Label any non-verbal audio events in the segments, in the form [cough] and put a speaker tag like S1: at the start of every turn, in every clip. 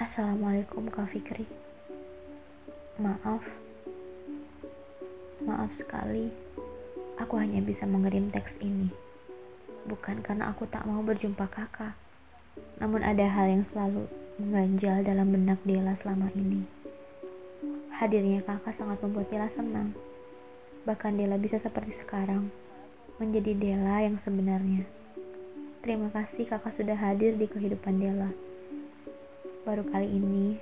S1: Assalamualaikum Kak Fikri. Maaf. Maaf sekali. Aku hanya bisa mengirim teks ini. Bukan karena aku tak mau berjumpa kakak. Namun ada hal yang selalu mengganjal dalam benak Dela selama ini. Hadirnya kakak sangat membuat Dela senang. Bahkan Dela bisa seperti sekarang, menjadi Dela yang sebenarnya. Terima kasih kakak sudah hadir di kehidupan Dela. Baru kali ini,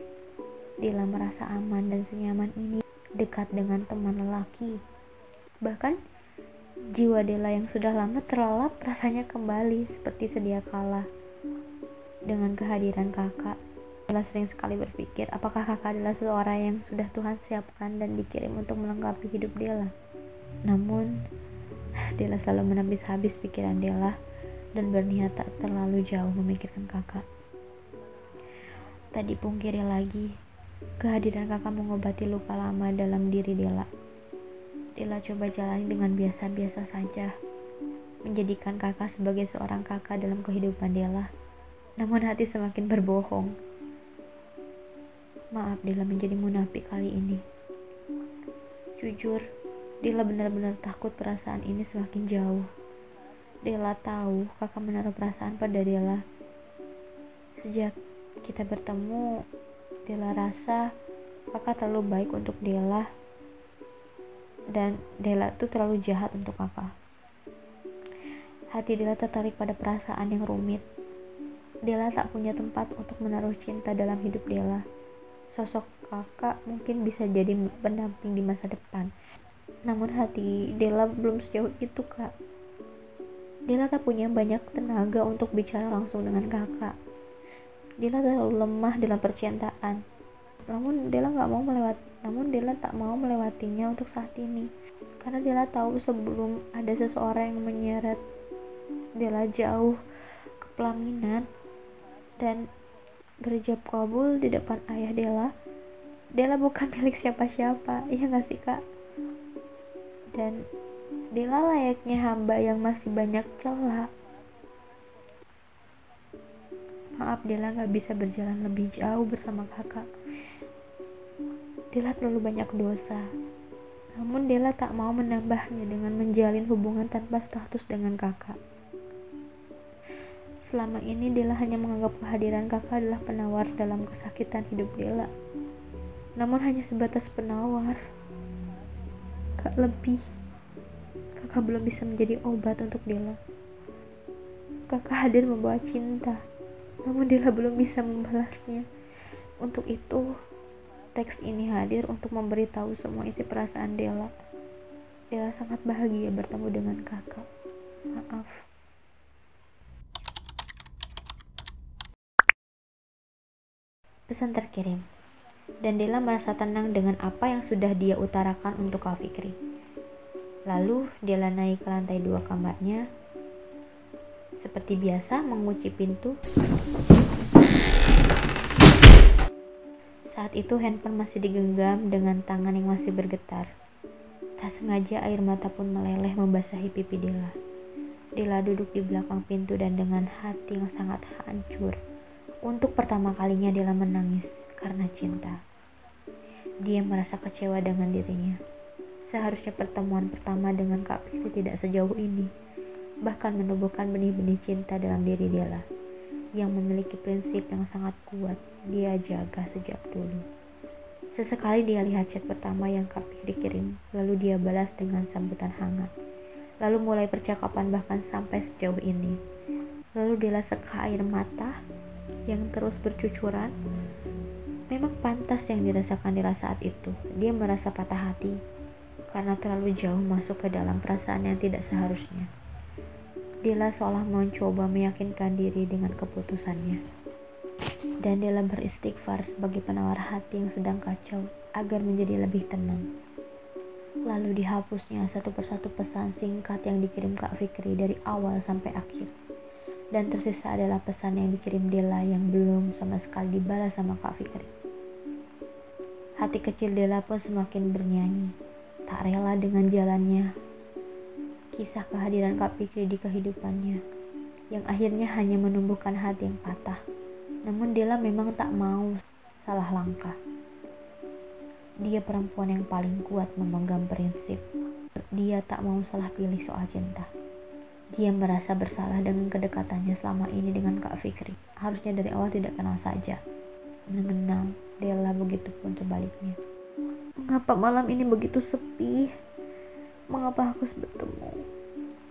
S1: Dila merasa aman dan senyaman ini dekat dengan teman lelaki. Bahkan, jiwa Dela yang sudah lama terlelap rasanya kembali seperti sedia kala. Dengan kehadiran kakak, Dela sering sekali berpikir apakah kakak adalah seseorang yang sudah Tuhan siapkan dan dikirim untuk melengkapi hidup Dela. Namun, Dela selalu menepis habis pikiran Dela dan berniat tak terlalu jauh memikirkan kakak. Tak dipungkiri lagi, kehadiran kakak mengobati luka lama dalam diri Dela. Dela coba jalani dengan biasa-biasa saja, menjadikan kakak sebagai seorang kakak dalam kehidupan Dela. Namun hati semakin berbohong. Maaf Dela menjadi munafik kali ini. Jujur, Dela benar-benar takut perasaan ini semakin jauh. Dela tahu kakak menaruh perasaan pada Dela. Sejak kita bertemu, Dela rasa kakak terlalu baik untuk Dela dan Dela tuh terlalu jahat untuk kakak. Hati Dela tertarik pada perasaan yang rumit. Dela tak punya tempat untuk menaruh cinta dalam hidup Dela. Sosok kakak mungkin bisa jadi pendamping di masa depan. Namun hati Dela belum sejauh itu, Kak. Dela tak punya banyak tenaga untuk bicara langsung dengan kakak Dela terlalu lemah dalam percintaan. Namun Dela nggak mau melewat, namun Dela tak mau melewatinya untuk saat ini. Karena Dela tahu sebelum ada seseorang yang menyeret Dela jauh ke pelaminan dan berjab kabul di depan ayah Dela. Dela bukan [laughs] milik siapa-siapa, iya nggak sih kak? Dan Dela layaknya hamba yang masih banyak celah Maaf Dela gak bisa berjalan lebih jauh bersama kakak. Dela terlalu banyak dosa. Namun Dela tak mau menambahnya dengan menjalin hubungan tanpa status dengan kakak. Selama ini Dela hanya menganggap kehadiran kakak adalah penawar dalam kesakitan hidup Dela. Namun hanya sebatas penawar. Kak lebih. Kakak belum bisa menjadi obat untuk Dela. Kakak hadir membawa cinta namun Dila belum bisa membalasnya. Untuk itu, teks ini hadir untuk memberitahu semua isi perasaan Dela. Dela sangat bahagia bertemu dengan kakak. Maaf. Pesan terkirim. Dan Dela merasa tenang dengan apa yang sudah dia utarakan untuk Kak Fikri. Lalu Dela naik ke lantai dua kamarnya seperti biasa mengunci pintu. Saat itu handphone masih digenggam dengan tangan yang masih bergetar. Tak sengaja air mata pun meleleh membasahi pipi Dela. Dela duduk di belakang pintu dan dengan hati yang sangat hancur. Untuk pertama kalinya Dela menangis karena cinta. Dia merasa kecewa dengan dirinya. Seharusnya pertemuan pertama dengan Kak Fikri tidak sejauh ini bahkan menumbuhkan benih-benih cinta dalam diri dia lah yang memiliki prinsip yang sangat kuat dia jaga sejak dulu. Sesekali dia lihat chat pertama yang Kak Fikri kirim, lalu dia balas dengan sambutan hangat. Lalu mulai percakapan bahkan sampai sejauh ini. Lalu dia seka air mata yang terus bercucuran. Memang pantas yang dirasakan di saat itu. Dia merasa patah hati karena terlalu jauh masuk ke dalam perasaan yang tidak seharusnya. Dila seolah mencoba meyakinkan diri dengan keputusannya. Dan Dila beristighfar sebagai penawar hati yang sedang kacau agar menjadi lebih tenang. Lalu dihapusnya satu persatu pesan singkat yang dikirim Kak Fikri dari awal sampai akhir. Dan tersisa adalah pesan yang dikirim Dela yang belum sama sekali dibalas sama Kak Fikri. Hati kecil Dela pun semakin bernyanyi, tak rela dengan jalannya kisah kehadiran Kak Fikri di kehidupannya, yang akhirnya hanya menumbuhkan hati yang patah. Namun Dela memang tak mau salah langkah. Dia perempuan yang paling kuat memegang prinsip. Dia tak mau salah pilih soal cinta. Dia merasa bersalah dengan kedekatannya selama ini dengan Kak Fikri. Harusnya dari awal tidak kenal saja. Mengenal Dela begitu pun sebaliknya. Mengapa malam ini begitu sepi? Mengapa aku harus bertemu?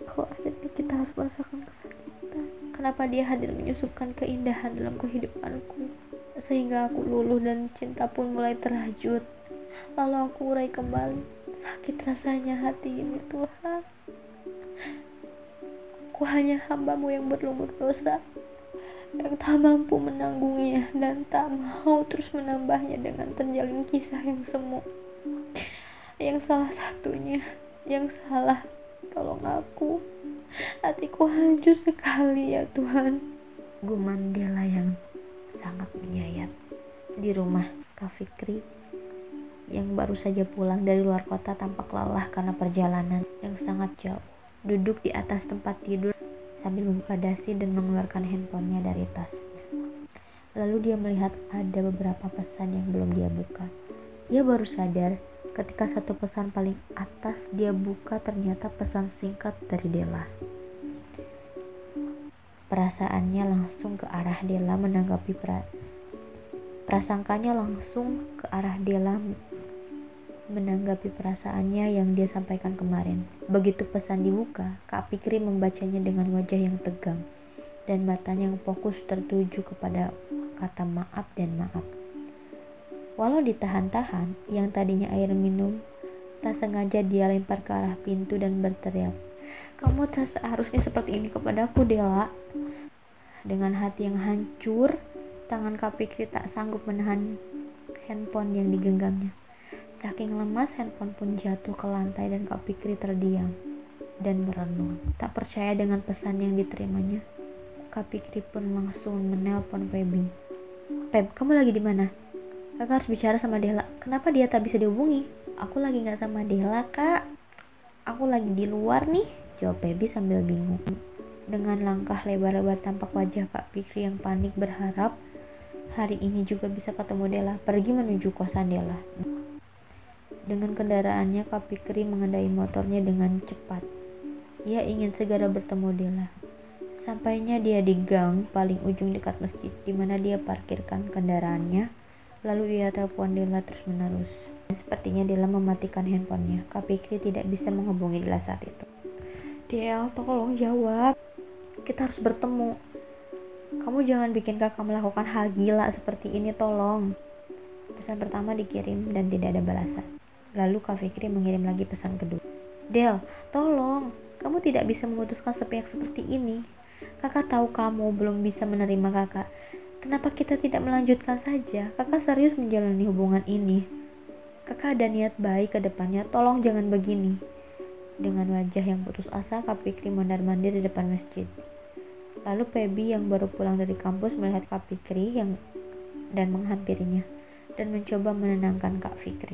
S1: Kalau akhirnya kita harus merasakan kesakitan. Kenapa dia hadir menyusupkan keindahan dalam kehidupanku? Sehingga aku luluh dan cinta pun mulai terhajut. Lalu aku urai kembali. Sakit rasanya hati ini Tuhan. Aku hanya hambamu yang berlumur dosa. Yang tak mampu menanggungnya dan tak mau terus menambahnya dengan terjalin kisah yang semu. Yang salah satunya, yang salah, tolong aku. Hatiku hancur sekali ya Tuhan. Guman Dela yang sangat menyayat di rumah Kak Fikri yang baru saja pulang dari luar kota tampak lelah karena perjalanan yang sangat jauh. Duduk di atas tempat tidur sambil membuka dasi dan mengeluarkan handphonenya dari tasnya. Lalu dia melihat ada beberapa pesan yang belum dia buka. Dia baru sadar ketika satu pesan paling atas dia buka ternyata pesan singkat dari Dela. Perasaannya langsung ke arah Dela menanggapi pra prasangkanya langsung ke arah Dela menanggapi perasaannya yang dia sampaikan kemarin. Begitu pesan dibuka, Kak Pikri membacanya dengan wajah yang tegang dan matanya yang fokus tertuju kepada kata maaf dan maaf. Walau ditahan-tahan, yang tadinya air minum, tak sengaja dia lempar ke arah pintu dan berteriak, Kamu tak seharusnya seperti ini kepadaku, Dela. Dengan hati yang hancur, tangan Kak Pikri tak sanggup menahan handphone yang digenggamnya. Saking lemas, handphone pun jatuh ke lantai dan Kak Fikri terdiam dan merenung. Tak percaya dengan pesan yang diterimanya, Kak Fikri pun langsung menelpon Feby. Peb, kamu lagi di mana? Kakak harus bicara sama Dela. Kenapa dia tak bisa dihubungi? Aku lagi nggak sama Dela, kak. Aku lagi di luar nih, jawab Feby sambil bingung. Dengan langkah lebar-lebar tampak wajah Kak Fikri yang panik berharap hari ini juga bisa ketemu Dela. Pergi menuju kosan Dela. Dengan kendaraannya, Kak Fikri mengendai motornya dengan cepat. Ia ingin segera bertemu Dela. Sampainya dia di gang paling ujung dekat masjid, di mana dia parkirkan kendaraannya. Lalu ia telepon Dela terus-menerus. Sepertinya Dela mematikan handphonenya. Kak Fikri tidak bisa menghubungi Dela saat itu. Del, tolong jawab. Kita harus bertemu. Kamu jangan bikin kakak melakukan hal gila seperti ini, tolong. Pesan pertama dikirim dan tidak ada balasan. Lalu Kak Fikri mengirim lagi pesan kedua. Del, tolong, kamu tidak bisa memutuskan sepihak seperti ini. Kakak tahu kamu belum bisa menerima kakak. Kenapa kita tidak melanjutkan saja? Kakak serius menjalani hubungan ini. Kakak ada niat baik ke depannya, tolong jangan begini. Dengan wajah yang putus asa, Kak Fikri mondar-mandir di depan masjid. Lalu Pebi yang baru pulang dari kampus melihat Kak Fikri yang dan menghampirinya dan mencoba menenangkan Kak Fikri.